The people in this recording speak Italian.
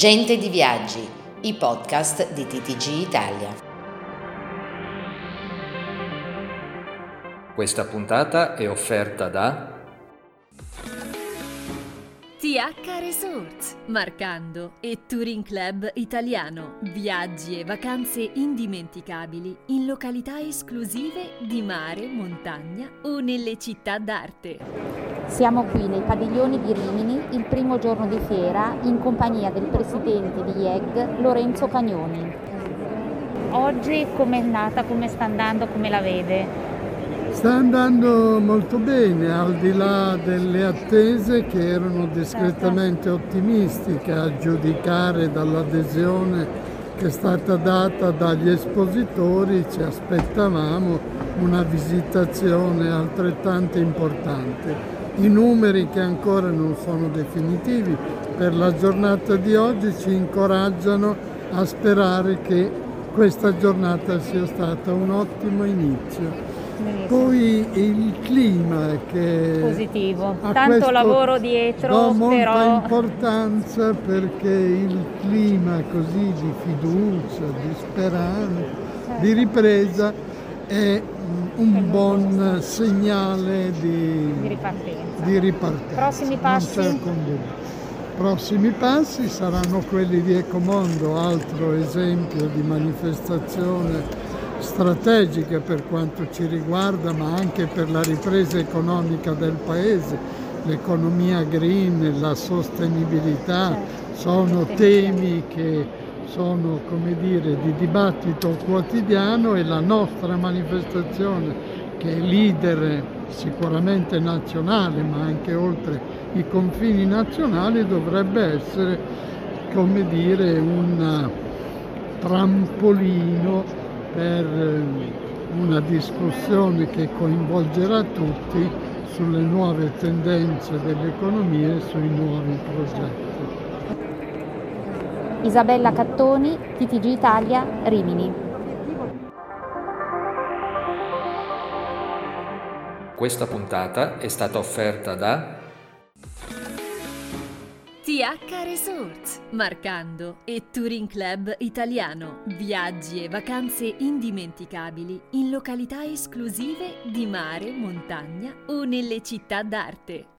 Gente di Viaggi, i podcast di TTG Italia. Questa puntata è offerta da TH Resorts, Marcando e Touring Club Italiano. Viaggi e vacanze indimenticabili in località esclusive di mare, montagna o nelle città d'arte. Siamo qui nei padiglioni di Rimini il primo giorno di fiera in compagnia del presidente di IEG Lorenzo Cagnoni. Oggi com'è nata, come sta andando, come la vede? Sta andando molto bene, al di là delle attese che erano discretamente ottimistiche a giudicare dall'adesione che è stata data dagli espositori, ci aspettavamo una visitazione altrettanto importante. I numeri che ancora non sono definitivi per la giornata di oggi ci incoraggiano a sperare che questa giornata sia stata un ottimo inizio. Poi il clima che positivo, tanto lavoro dietro, do però importanza perché il clima così di fiducia, di speranza, di ripresa è un buon segnale di, di ripartenza. di ripartenza. Prossimi passi? Prossimi passi saranno quelli di Ecomondo, altro esempio di manifestazione strategiche per quanto ci riguarda, ma anche per la ripresa economica del Paese. L'economia green, la sostenibilità sono temi che sono come dire, di dibattito quotidiano e la nostra manifestazione che è leader sicuramente nazionale ma anche oltre i confini nazionali dovrebbe essere come dire un trampolino per una discussione che coinvolgerà tutti sulle nuove tendenze dell'economia e sui nuovi progetti. Isabella Cattoni, TTG Italia, Rimini. Questa puntata è stata offerta da TH Resorts, Marcando e Touring Club Italiano. Viaggi e vacanze indimenticabili in località esclusive di mare, montagna o nelle città d'arte.